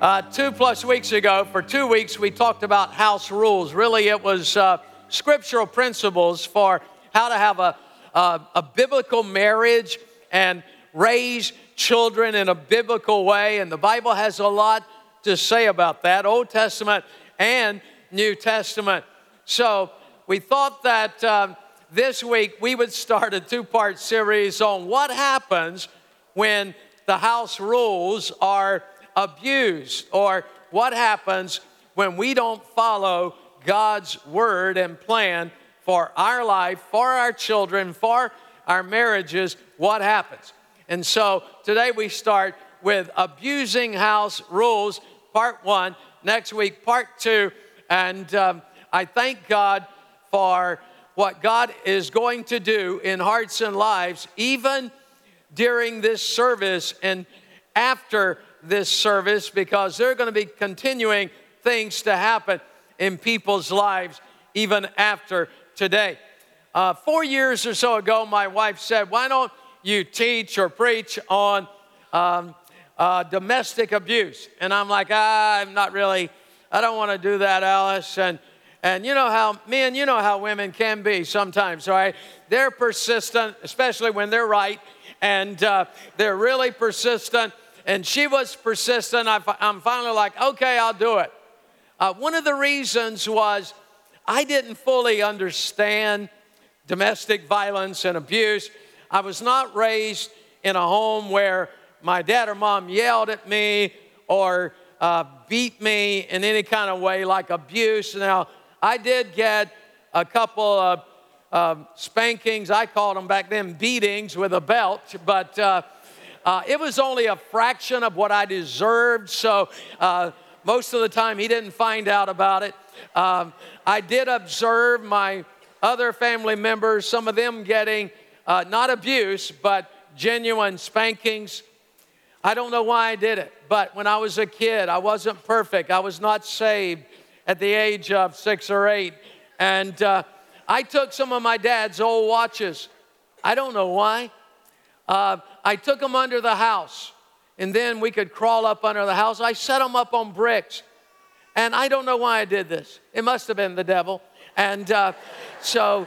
Uh, two plus weeks ago, for two weeks, we talked about house rules. Really, it was uh, scriptural principles for how to have a, a, a biblical marriage and raise children in a biblical way. And the Bible has a lot to say about that Old Testament and New Testament. So we thought that um, this week we would start a two part series on what happens when the house rules are abused, or what happens when we don't follow God's word and plan for our life, for our children, for our marriages, what happens. And so today we start with abusing house rules, part one. Next week, part two. And um, I thank God for what God is going to do in hearts and lives, even during this service and after this service because there are going to be continuing things to happen in people's lives even after today. Uh, four years or so ago, my wife said, Why don't you teach or preach on um, uh, domestic abuse? And I'm like, ah, I'm not really, I don't want to do that, Alice. And, and you know how, men, you know how women can be sometimes, right? They're persistent, especially when they're right, and uh, they're really persistent and she was persistent. I, am finally like, okay, I'll do it. Uh, one of the reasons was I didn't fully understand domestic violence and abuse. I was not raised in a home where my dad or mom yelled at me or uh, beat me in any kind of way like abuse. Now, I did get a couple of uh, spankings. I called them back then beatings with a belt, but uh, uh, it was only a fraction of what I deserved, so uh, most of the time he didn't find out about it. Um, I did observe my other family members, some of them getting uh, not abuse, but genuine spankings. I don't know why I did it, but when I was a kid, I wasn't perfect. I was not saved at the age of six or eight. And uh, I took some of my dad's old watches. I don't know why. Uh, I took them under the house, and then we could crawl up under the house. I set them up on bricks. And I don't know why I did this. It must have been the devil. And uh, so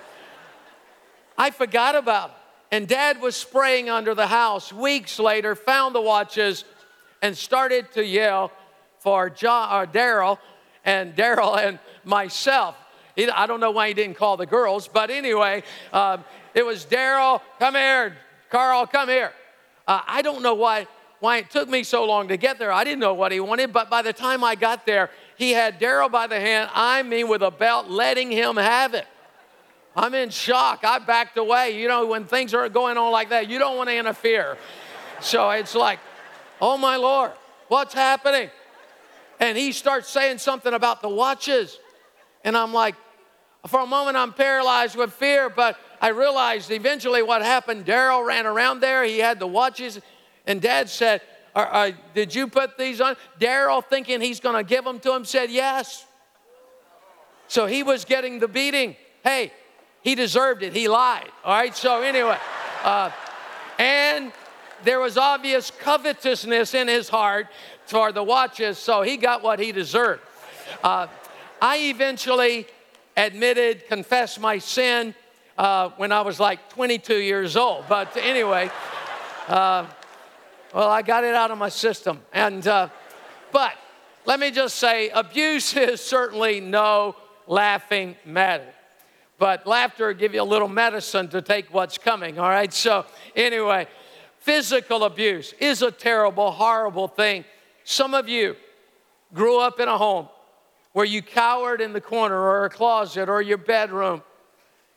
I forgot about it. And dad was spraying under the house. Weeks later, found the watches and started to yell for uh, Daryl and Daryl and myself. I don't know why he didn't call the girls, but anyway, um, it was Daryl, come here, Carl, come here. Uh, I don't know why, why it took me so long to get there. I didn't know what he wanted, but by the time I got there, he had Daryl by the hand, I mean, with a belt, letting him have it. I'm in shock. I backed away. You know, when things are going on like that, you don't want to interfere. So it's like, oh my Lord, what's happening? And he starts saying something about the watches. And I'm like, for a moment, I'm paralyzed with fear, but I realized eventually what happened. Daryl ran around there. He had the watches, and Dad said, "Did you put these on?" Daryl, thinking he's going to give them to him, said, "Yes." So he was getting the beating. Hey, he deserved it. He lied. All right. So anyway, uh, and there was obvious covetousness in his heart for the watches, so he got what he deserved. Uh, I eventually admitted, confessed my sin uh, when I was like 22 years old. But anyway, uh, well, I got it out of my system. And, uh, but let me just say, abuse is certainly no laughing matter. But laughter give you a little medicine to take what's coming, all right? So anyway, physical abuse is a terrible, horrible thing. Some of you grew up in a home where you cowered in the corner or a closet or your bedroom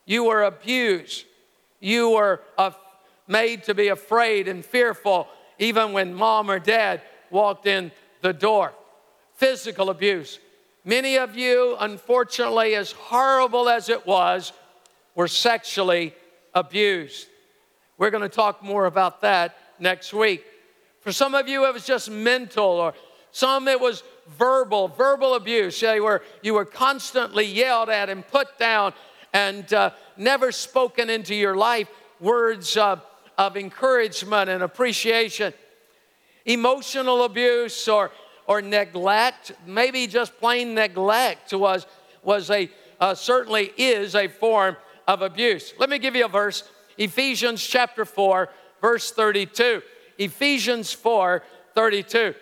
you were abused. You were made to be afraid and fearful even when mom or dad walked in the door. Physical abuse. Many of you, unfortunately, as horrible as it was, were sexually abused. We're going to talk more about that next week. For some of you, it was just mental, or some it was verbal, verbal abuse. Were, you were constantly yelled at and put down and uh, never spoken into your life words of, of encouragement and appreciation. emotional abuse or, or neglect, maybe just plain neglect was, was a, uh, certainly is a form of abuse. Let me give you a verse Ephesians chapter 4, verse 32. Ephesians 4, 32.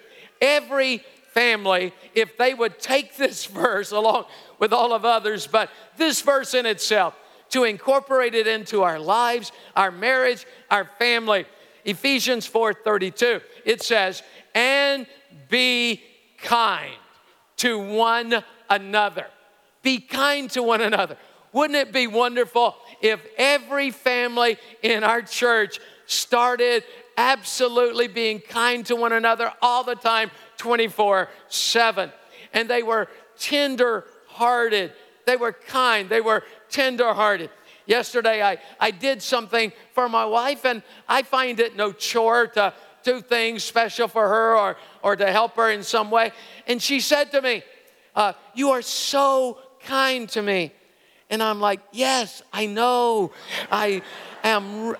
Every family, if they would take this verse along with all of others, but this verse in itself, to incorporate it into our lives, our marriage, our family. Ephesians 4:32. It says, "And be kind to one another." Be kind to one another. Wouldn't it be wonderful if every family in our church started absolutely being kind to one another all the time, 24 7? And they were tender hearted, they were kind, they were tender hearted. Yesterday, I, I did something for my wife, and I find it no chore to do things special for her or, or to help her in some way. And she said to me, uh, You are so kind to me. And I'm like, Yes, I know. I am.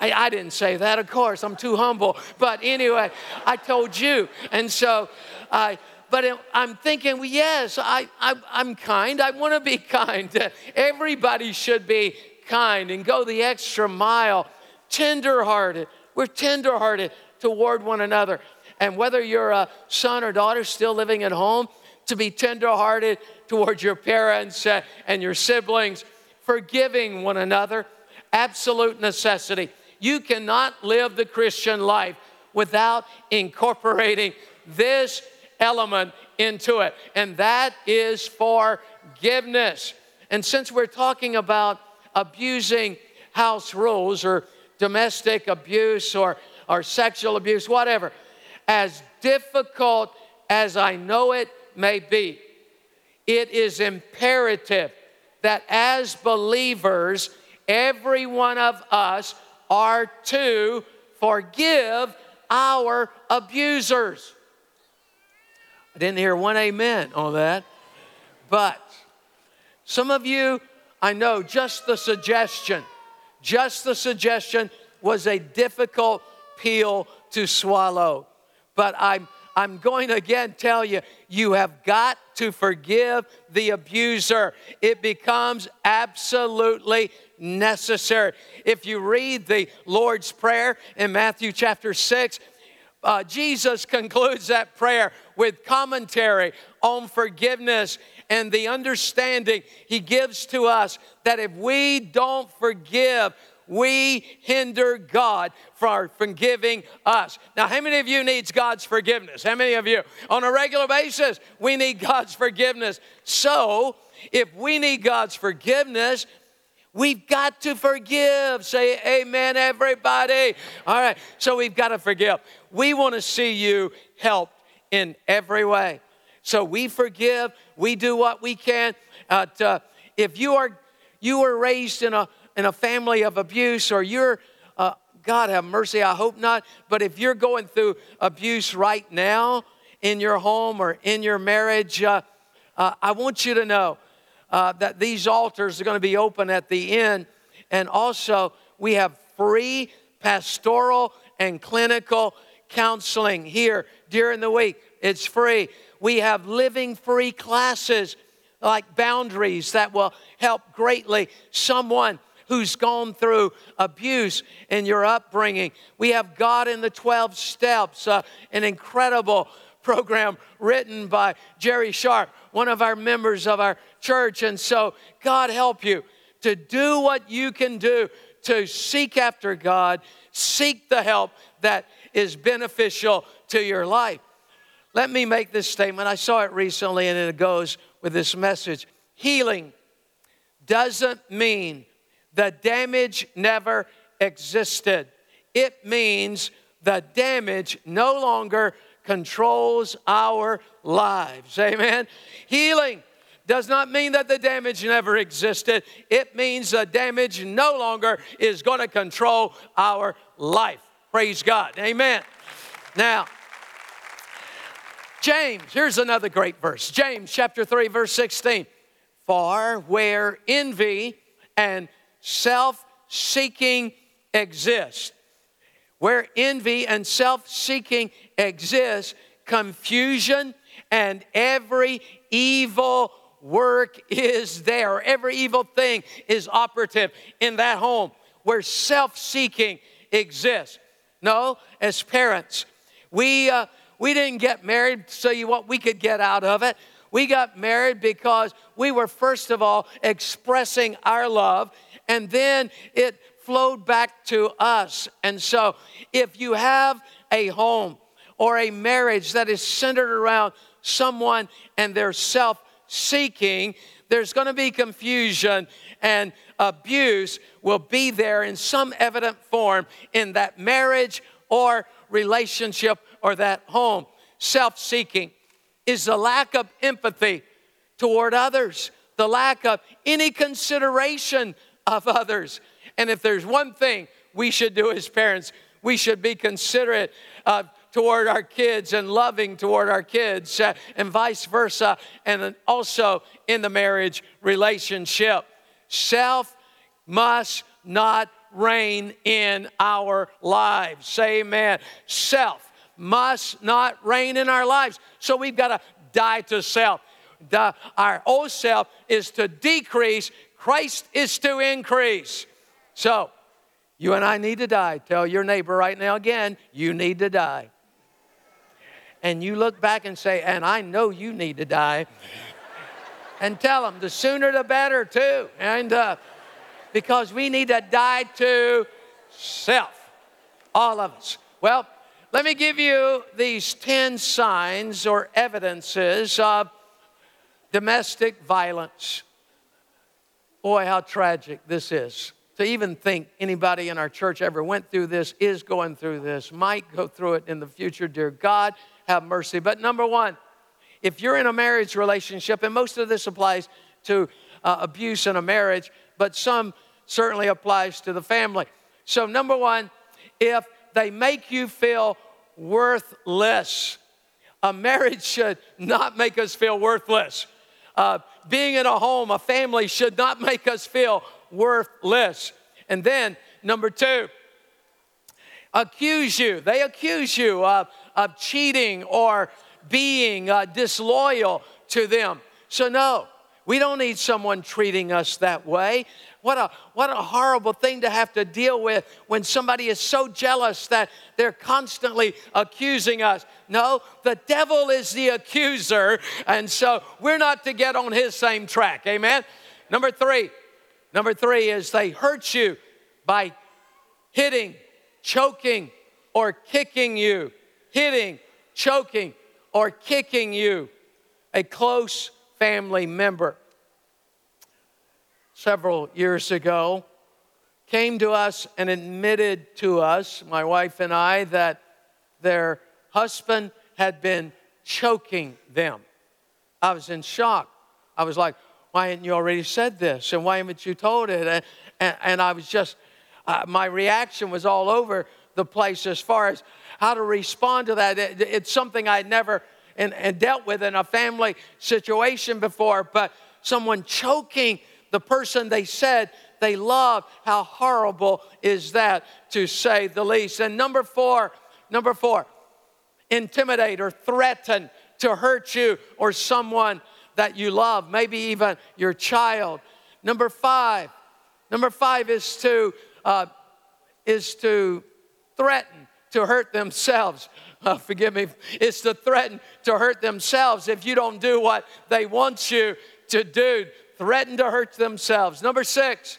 I, I, didn't say that, of course. I'm too humble. But anyway, I told you. And so, I but I'm thinking, well, yes, I, I'm kind. I want to be kind. Everybody should be kind and go the extra mile. Tenderhearted. We're tenderhearted toward one another. And whether you're a son or daughter still living at home, to be tenderhearted towards your parents uh, and your siblings, forgiving one another, absolute necessity. You cannot live the Christian life without incorporating this element into it, and that is forgiveness. And since we're talking about abusing house rules or domestic abuse or, or sexual abuse, whatever, as difficult as I know it may be, it is imperative that as believers, every one of us are to forgive our abusers. I didn't hear one amen on that. But some of you, I know, just the suggestion, just the suggestion was a difficult pill to swallow. But I'm I'm going to again tell you, you have got to forgive the abuser. It becomes absolutely necessary. If you read the Lord's Prayer in Matthew chapter 6, uh, Jesus concludes that prayer with commentary on forgiveness and the understanding he gives to us that if we don't forgive, we hinder God from forgiving us. Now, how many of you needs God's forgiveness? How many of you? On a regular basis, we need God's forgiveness. So, if we need God's forgiveness, We've got to forgive. Say amen, everybody. All right, so we've got to forgive. We want to see you helped in every way. So we forgive, we do what we can. Uh, to, if you are you were raised in a in a family of abuse or you're, uh, God have mercy, I hope not, but if you're going through abuse right now in your home or in your marriage, uh, uh, I want you to know uh, that these altars are going to be open at the end. And also, we have free pastoral and clinical counseling here during the week. It's free. We have living free classes like boundaries that will help greatly someone who's gone through abuse in your upbringing. We have God in the 12 Steps, uh, an incredible program written by Jerry Sharp, one of our members of our church. And so, God help you to do what you can do to seek after God, seek the help that is beneficial to your life. Let me make this statement. I saw it recently and it goes with this message. Healing doesn't mean the damage never existed. It means the damage no longer controls our lives. Amen. Healing does not mean that the damage never existed. It means the damage no longer is going to control our life. Praise God. Amen. Now, James, here's another great verse. James chapter 3 verse 16. For where envy and self seeking exists. Where envy and self seeking exist, confusion and every evil work is there. Every evil thing is operative in that home where self seeking exists. No, as parents, we, uh, we didn't get married so you what we could get out of it. We got married because we were, first of all, expressing our love, and then it flowed back to us. And so, if you have a home or a marriage that is centered around someone and their self seeking, there's going to be confusion and abuse will be there in some evident form in that marriage or relationship or that home. Self seeking is the lack of empathy toward others, the lack of any consideration of others. And if there's one thing we should do as parents, we should be considerate uh, toward our kids and loving toward our kids, uh, and vice versa, and also in the marriage relationship. Self must not reign in our lives. Say amen. Self must not reign in our lives. So we've got to die to self. The, our old self is to decrease, Christ is to increase. So, you and I need to die. Tell your neighbor right now again, you need to die. And you look back and say, and I know you need to die. and tell them the sooner the better, too. And uh, because we need to die to self, all of us. Well, let me give you these 10 signs or evidences of domestic violence. Boy, how tragic this is. To even think anybody in our church ever went through this, is going through this, might go through it in the future. Dear God, have mercy. But number one, if you're in a marriage relationship, and most of this applies to uh, abuse in a marriage, but some certainly applies to the family. So, number one, if they make you feel worthless. A marriage should not make us feel worthless. Uh, being in a home, a family should not make us feel worthless. And then, number two, accuse you. They accuse you of, of cheating or being uh, disloyal to them. So, no, we don't need someone treating us that way. What a, what a horrible thing to have to deal with when somebody is so jealous that they're constantly accusing us. No, the devil is the accuser, and so we're not to get on his same track. Amen? Number three, number three is they hurt you by hitting, choking, or kicking you. Hitting, choking, or kicking you. A close family member several years ago came to us and admitted to us, my wife and I, that their husband had been choking them. I was in shock. I was like, why hadn't you already said this? And why haven't you told it? And, and, and I was just, uh, my reaction was all over the place as far as how to respond to that. It, it's something I'd never and, and dealt with in a family situation before, but someone choking the person they said they love. How horrible is that to say the least? And number four, number four, intimidate or threaten to hurt you or someone that you love, maybe even your child. Number five, number five is to uh, is to threaten to hurt themselves. Uh, forgive me, it's to threaten to hurt themselves if you don't do what they want you to do threaten to hurt themselves. Number six,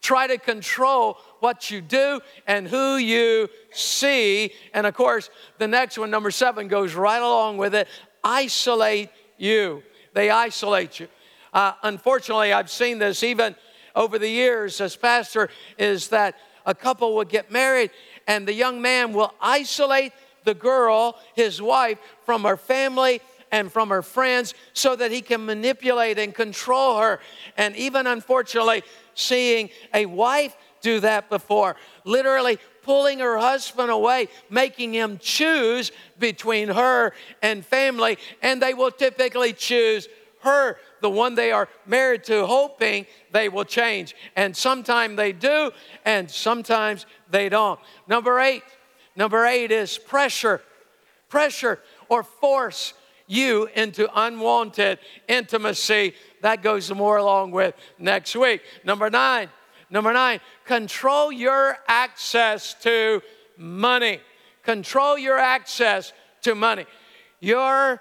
try to control what you do and who you see. And of course, the next one, number seven, goes right along with it isolate you. They isolate you. Uh, unfortunately, I've seen this even over the years as pastor, is that a couple would get married and the young man will isolate the girl, his wife, from her family and from her friends so that he can manipulate and control her. And even unfortunately, seeing a wife do that before, literally pulling her husband away, making him choose between her and family. And they will typically choose her, the one they are married to, hoping they will change. And sometimes they do, and sometimes they don't. Number eight, Number eight is pressure. Pressure or force you into unwanted intimacy. That goes more along with next week. Number nine, number nine, control your access to money. Control your access to money. Your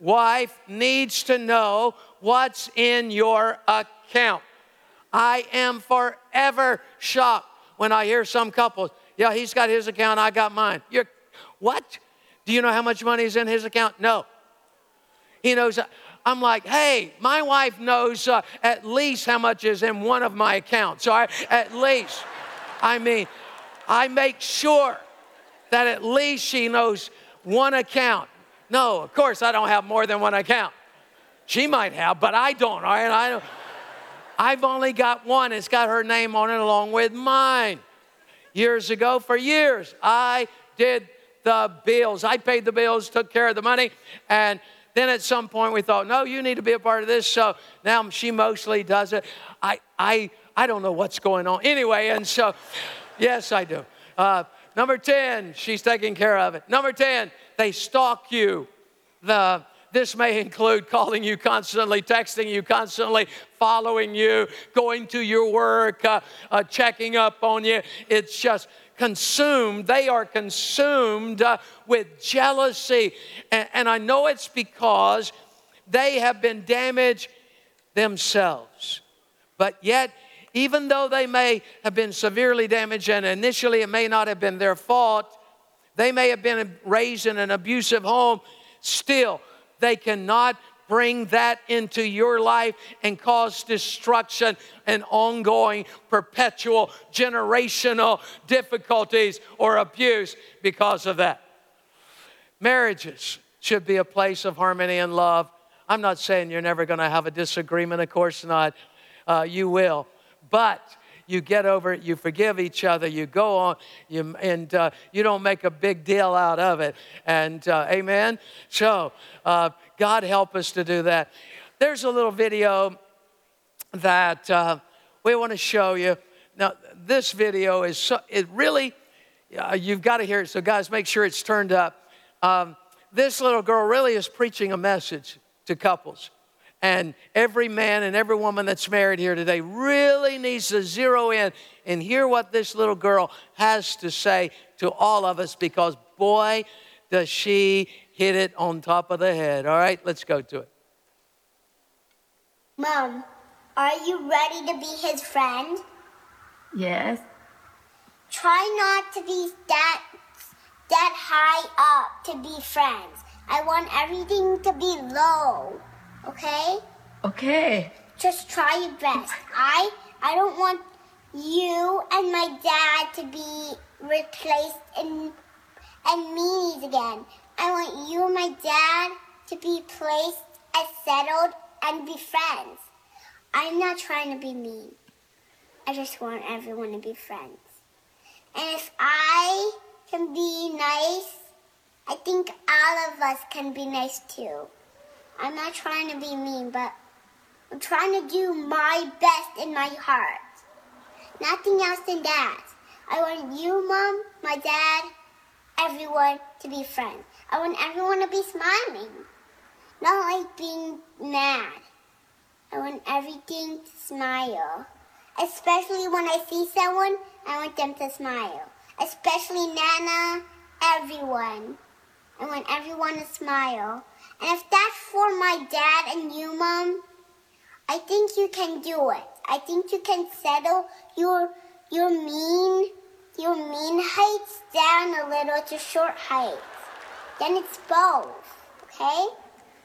wife needs to know what's in your account. I am forever shocked when I hear some couples, yeah, he's got his account, I got mine. You're, what? Do you know how much money is in his account? No. He knows. I'm like, hey, my wife knows uh, at least how much is in one of my accounts. So I, at least, I mean, I make sure that at least she knows one account. No, of course, I don't have more than one account. She might have, but I don't. All right, I don't. I've only got one. It's got her name on it along with mine. Years ago, for years, I did the bills. I paid the bills, took care of the money, and then at some point we thought, no, you need to be a part of this. So now she mostly does it. I, I, I don't know what's going on. Anyway, and so, yes, I do. Uh, number 10, she's taking care of it. Number 10, they stalk you. The this may include calling you constantly, texting you constantly, following you, going to your work, uh, uh, checking up on you. It's just consumed. They are consumed uh, with jealousy. And, and I know it's because they have been damaged themselves. But yet, even though they may have been severely damaged and initially it may not have been their fault, they may have been raised in an abusive home, still, they cannot bring that into your life and cause destruction and ongoing, perpetual, generational difficulties or abuse because of that. Marriages should be a place of harmony and love. I'm not saying you're never going to have a disagreement, of course not. Uh, you will. But you get over it, you forgive each other, you go on, you, and uh, you don't make a big deal out of it. And uh, amen. So, uh, God help us to do that. There's a little video that uh, we want to show you. Now, this video is so, it really, you've got to hear it. So, guys, make sure it's turned up. Um, this little girl really is preaching a message to couples. And every man and every woman that's married here today really needs to zero in and hear what this little girl has to say to all of us because, boy, does she hit it on top of the head. All right, let's go to it. Mom, are you ready to be his friend? Yes. Try not to be that that high up to be friends. I want everything to be low okay? Okay. Just try your best. I I don't want you and my dad to be replaced in and meanies again. I want you and my dad to be placed as settled and be friends. I'm not trying to be mean. I just want everyone to be friends. And if I can be nice, I think all of us can be nice too. I'm not trying to be mean, but I'm trying to do my best in my heart. Nothing else than that. I want you, Mom, my dad, everyone to be friends. I want everyone to be smiling, not like being mad. I want everything to smile. Especially when I see someone, I want them to smile. Especially Nana, everyone. I want everyone to smile. And if that's for my dad and you, Mom, I think you can do it. I think you can settle your your mean your mean heights down a little to short heights. Then it's both. Okay?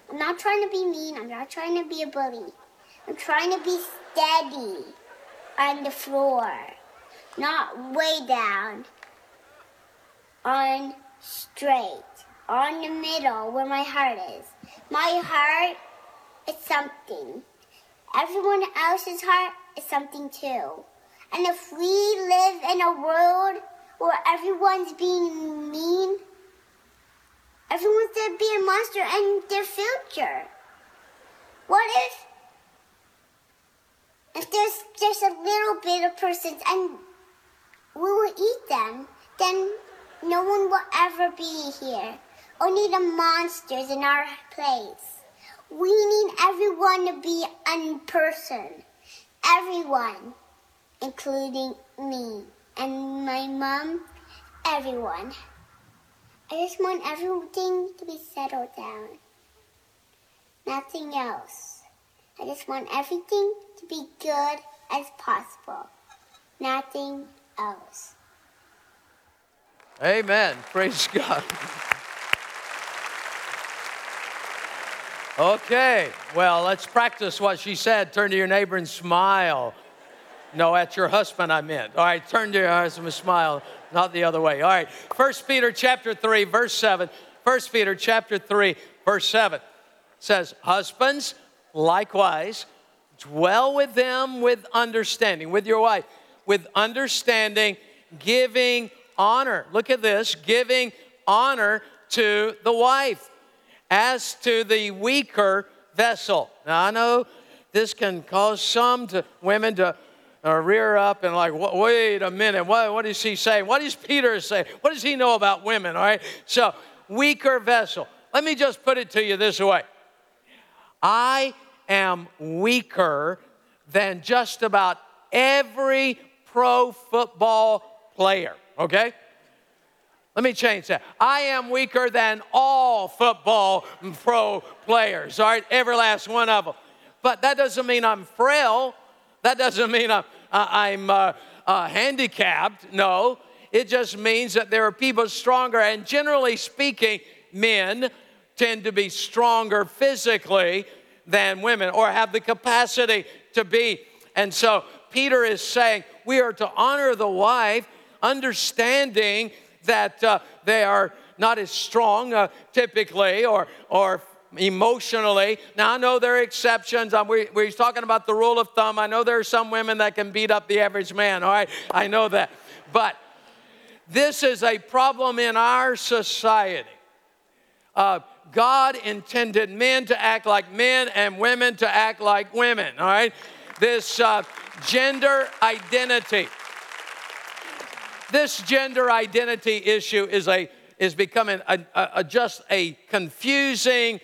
I'm not trying to be mean. I'm not trying to be a bully. I'm trying to be steady on the floor, not way down, on straight on the middle where my heart is. My heart is something. Everyone else's heart is something too. And if we live in a world where everyone's being mean, everyone's gonna be a monster in their future. What if if there's just a little bit of persons and we will eat them, then no one will ever be here. Only the monsters in our place. We need everyone to be a person. Everyone, including me and my mom, everyone. I just want everything to be settled down. Nothing else. I just want everything to be good as possible. Nothing else. Amen. Praise God. Okay, well, let's practice what she said. Turn to your neighbor and smile. No, at your husband, I meant. All right, turn to your husband and smile, not the other way. All right, 1 Peter chapter 3, verse 7. 1 Peter chapter 3, verse 7 says, Husbands, likewise, dwell with them with understanding, with your wife, with understanding, giving honor. Look at this giving honor to the wife as to the weaker vessel. Now, I know this can cause some to, women to uh, rear up and like, wait a minute, what, what is he saying? What does Peter say? What does he know about women? All right, so weaker vessel. Let me just put it to you this way I am weaker than just about every pro football player, okay? Let me change that. I am weaker than all football pro players, all right? Every last one of them. But that doesn't mean I'm frail. That doesn't mean I'm, uh, I'm uh, uh, handicapped. No, it just means that there are people stronger. And generally speaking, men tend to be stronger physically than women or have the capacity to be. And so Peter is saying we are to honor the wife, understanding that uh, they are not as strong uh, typically or, or emotionally. Now, I know there are exceptions. Um, we, we're talking about the rule of thumb. I know there are some women that can beat up the average man, all right? I know that. But this is a problem in our society. Uh, God intended men to act like men and women to act like women, all right? This uh, gender identity this gender identity issue is, a, is becoming a, a, just a confusing,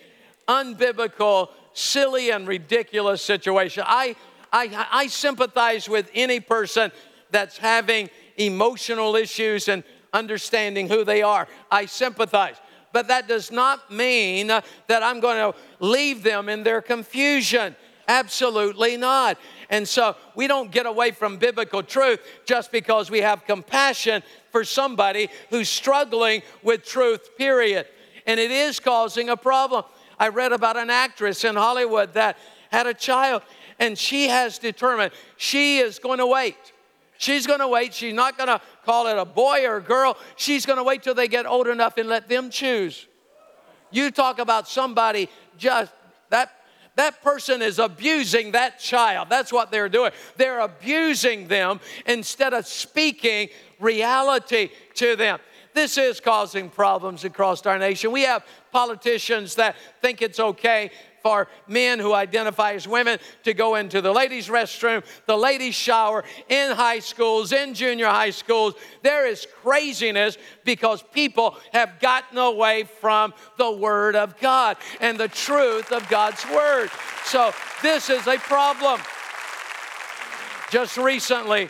unbiblical, silly, and ridiculous situation. I, I, I sympathize with any person that's having emotional issues and understanding who they are. I sympathize. But that does not mean that I'm going to leave them in their confusion. Absolutely not. And so we don't get away from biblical truth just because we have compassion for somebody who's struggling with truth, period. And it is causing a problem. I read about an actress in Hollywood that had a child, and she has determined she is going to wait. She's going to wait. She's not going to call it a boy or a girl. She's going to wait till they get old enough and let them choose. You talk about somebody just that that person is abusing that child. That's what they're doing. They're abusing them instead of speaking reality to them. This is causing problems across our nation. We have politicians that think it's okay for men who identify as women to go into the ladies' restroom, the ladies' shower in high schools, in junior high schools. There is craziness because people have gotten away from the Word of God and the truth of God's Word. So this is a problem. Just recently,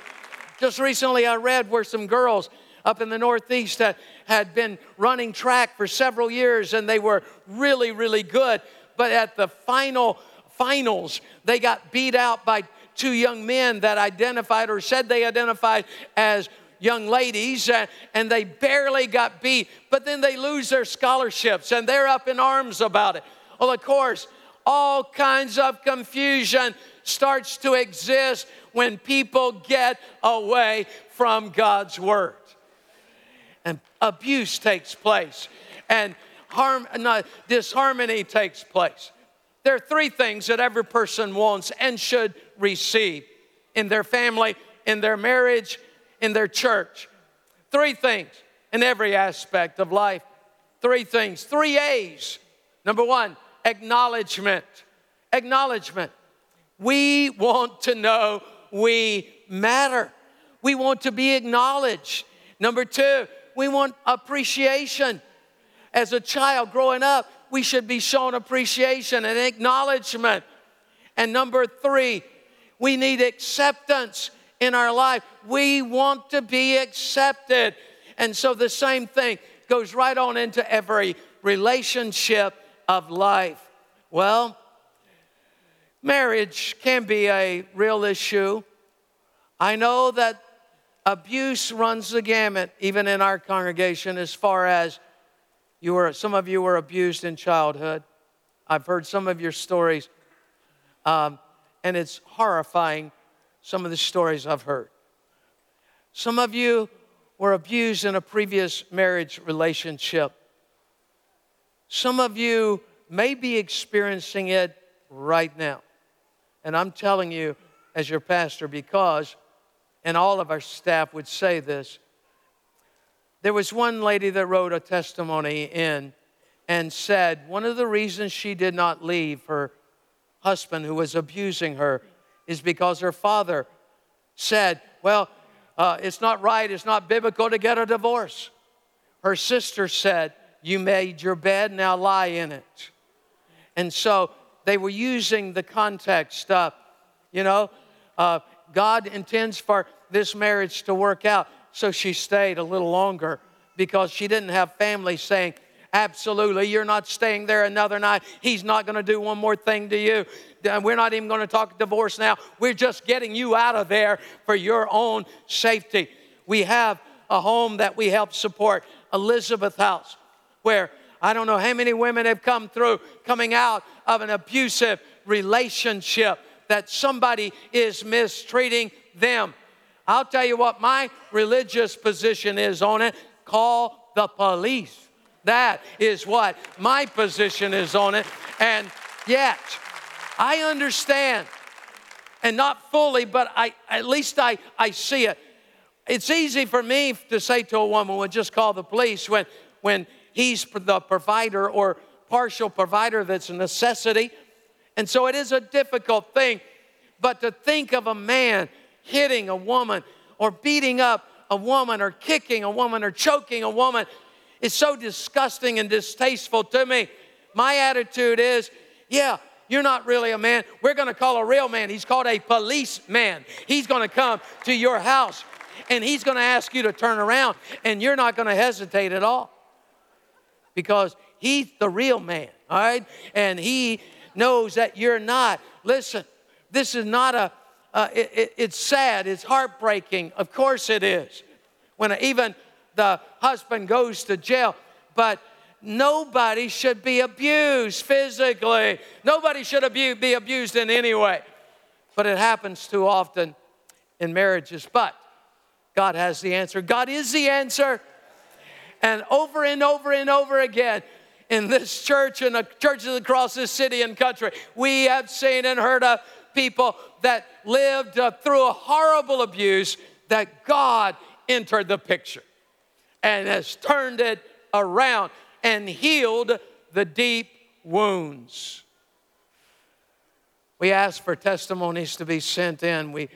just recently, I read where some girls up in the Northeast that had been running track for several years and they were really, really good but at the final finals, they got beat out by two young men that identified or said they identified as young ladies uh, and they barely got beat, but then they lose their scholarships and they're up in arms about it. Well, of course, all kinds of confusion starts to exist when people get away from God's word. And abuse takes place. And harm, not, disharmony takes place. There are three things that every person wants and should receive in their family, in their marriage, in their church. Three things in every aspect of life. Three things, three A's. Number one, acknowledgement. Acknowledgement. We want to know we matter. We want to be acknowledged. Number two, We want appreciation. As a child growing up, we should be shown appreciation and acknowledgement. And number three, we need acceptance in our life. We want to be accepted. And so the same thing goes right on into every relationship of life. Well, marriage can be a real issue. I know that abuse runs the gamut, even in our congregation, as far as you were, some of you were abused in childhood. I've heard some of your stories, um, and it's horrifying, some of the stories I've heard. Some of you were abused in a previous marriage relationship. Some of you may be experiencing it right now. And I'm telling you, as your pastor, because, and all of our staff would say this, there was one lady that wrote a testimony in and said one of the reasons she did not leave her husband who was abusing her is because her father said, Well, uh, it's not right, it's not biblical to get a divorce. Her sister said, You made your bed, now lie in it. And so they were using the context of, you know, uh, God intends for this marriage to work out. So she stayed a little longer because she didn't have family saying, Absolutely, you're not staying there another night. He's not going to do one more thing to you. We're not even going to talk divorce now. We're just getting you out of there for your own safety. We have a home that we help support, Elizabeth House, where I don't know how many women have come through coming out of an abusive relationship that somebody is mistreating them. I'll tell you what my religious position is on it call the police. That is what my position is on it. And yet, I understand, and not fully, but I, at least I, I see it. It's easy for me to say to a woman, well, just call the police when, when he's the provider or partial provider that's a necessity. And so it is a difficult thing. But to think of a man hitting a woman or beating up a woman or kicking a woman or choking a woman is so disgusting and distasteful to me. My attitude is, yeah, you're not really a man. We're going to call a real man. He's called a policeman. He's going to come to your house and he's going to ask you to turn around and you're not going to hesitate at all because he's the real man, all right? And he knows that you're not. Listen, this is not a uh, it, it, it's sad, it's heartbreaking. Of course it is. When even the husband goes to jail, but nobody should be abused physically. Nobody should be abused in any way. But it happens too often in marriages. But God has the answer. God is the answer. And over and over and over again, in this church and the churches across this city and country, we have seen and heard of people that lived uh, through a horrible abuse that God entered the picture and has turned it around and healed the deep wounds. We asked for testimonies to be sent in. We,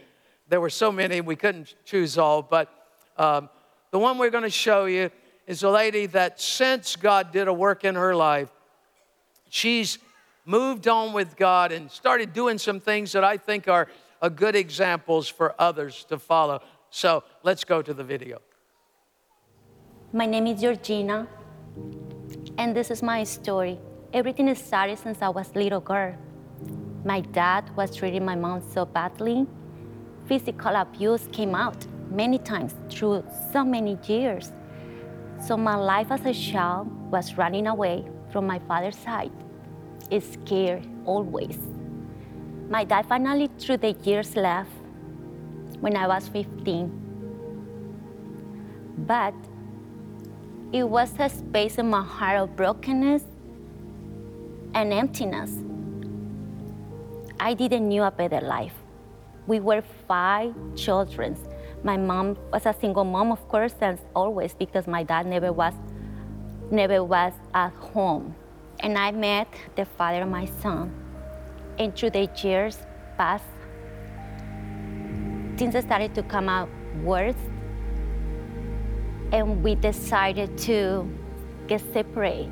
there were so many, we couldn't choose all, but um, the one we're going to show you is a lady that since God did a work in her life, she's moved on with God and started doing some things that I think are a good examples for others to follow. So let's go to the video. My name is Georgina, and this is my story. Everything started since I was a little girl. My dad was treating my mom so badly. Physical abuse came out many times through so many years. So my life as a child was running away from my father's side is scared always. My dad finally, through the years, left when I was 15. But it was a space in my heart of brokenness and emptiness. I didn't knew a better life. We were five children. My mom was a single mom, of course, as always, because my dad never was, never was at home and I met the father of my son. And through the years passed, things started to come out worse. and we decided to get separated.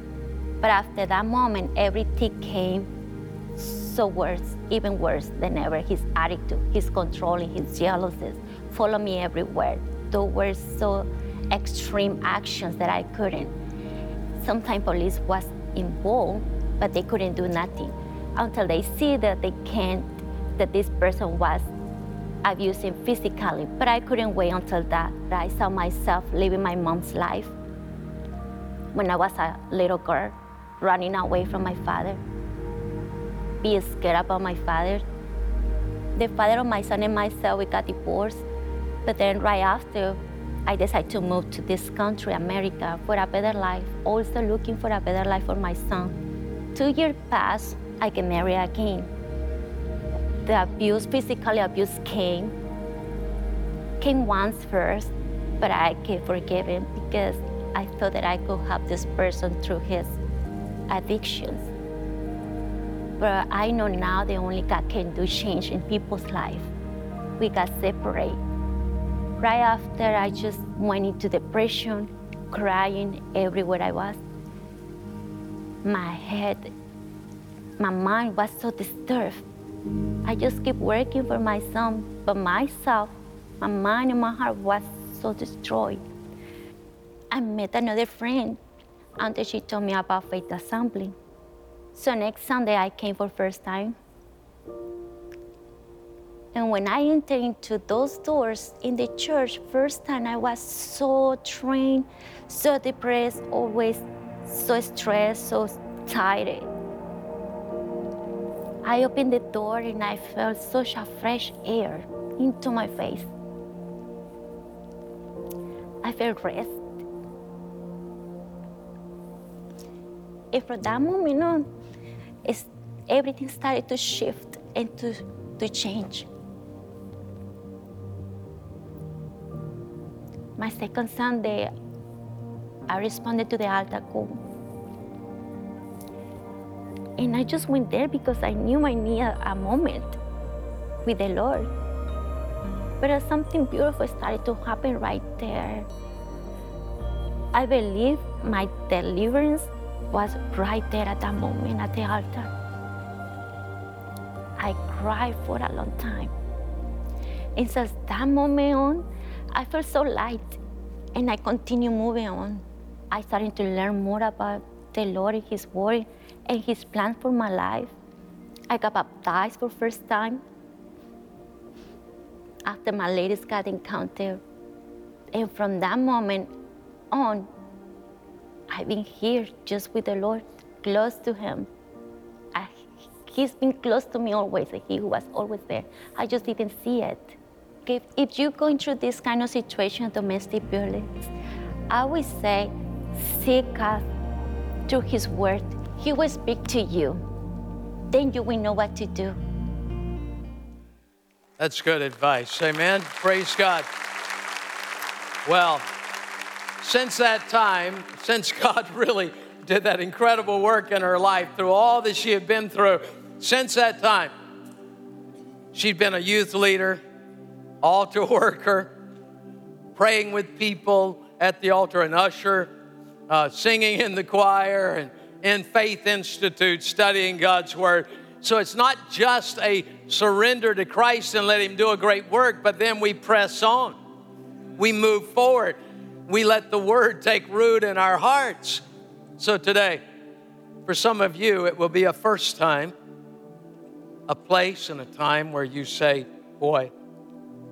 But after that moment, everything came so worse, even worse than ever. His attitude, his controlling, his jealousies, follow me everywhere. Those were so extreme actions that I couldn't. Sometimes police was involved, but they couldn't do nothing until they see that they can't, that this person was abusing physically. But I couldn't wait until that. I saw myself living my mom's life when I was a little girl, running away from my father, being scared about my father. The father of my son and myself, we got divorced. But then right after, I decided to move to this country, America, for a better life, also looking for a better life for my son. Two years passed, I get married again. The abuse, physical abuse came, came once first, but I can forgive him because I thought that I could help this person through his addictions. But I know now the only God can do change in people's life. We got separated. Right after, I just went into depression, crying everywhere I was. My head, my mind was so disturbed. I just kept working for my son, but myself, my mind and my heart was so destroyed. I met another friend until she told me about Faith Assembly. So next Sunday I came for first time. And when I entered into those doors in the church, first time I was so drained, so depressed, always so stressed, so tired. I opened the door and I felt such a fresh air into my face. I felt rest. And from that moment on, everything started to shift and to, to change. My second Sunday, I responded to the altar call. And I just went there because I knew I needed a moment with the Lord. But something beautiful started to happen right there. I believe my deliverance was right there at that moment at the altar. I cried for a long time. And since that moment on, I felt so light and I continue moving on. I started to learn more about the Lord and His Word and His plan for my life. I got baptized for the first time after my latest God encounter. And from that moment on, I've been here just with the Lord, close to Him. I, he's been close to me always, He was always there. I just didn't see it. If, if you're going through this kind of situation, domestic violence, I would say seek God through His Word. He will speak to you. Then you will know what to do. That's good advice. Amen. Praise God. Well, since that time, since God really did that incredible work in her life through all that she had been through, since that time, she'd been a youth leader, altar worker, praying with people at the altar, an usher, uh, singing in the choir, and in Faith Institute, studying God's Word. So it's not just a surrender to Christ and let Him do a great work, but then we press on. We move forward. We let the Word take root in our hearts. So today, for some of you, it will be a first time, a place and a time where you say, Boy,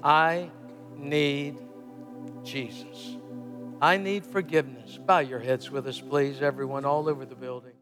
I need Jesus. I need forgiveness. Bow your heads with us, please, everyone, all over the building.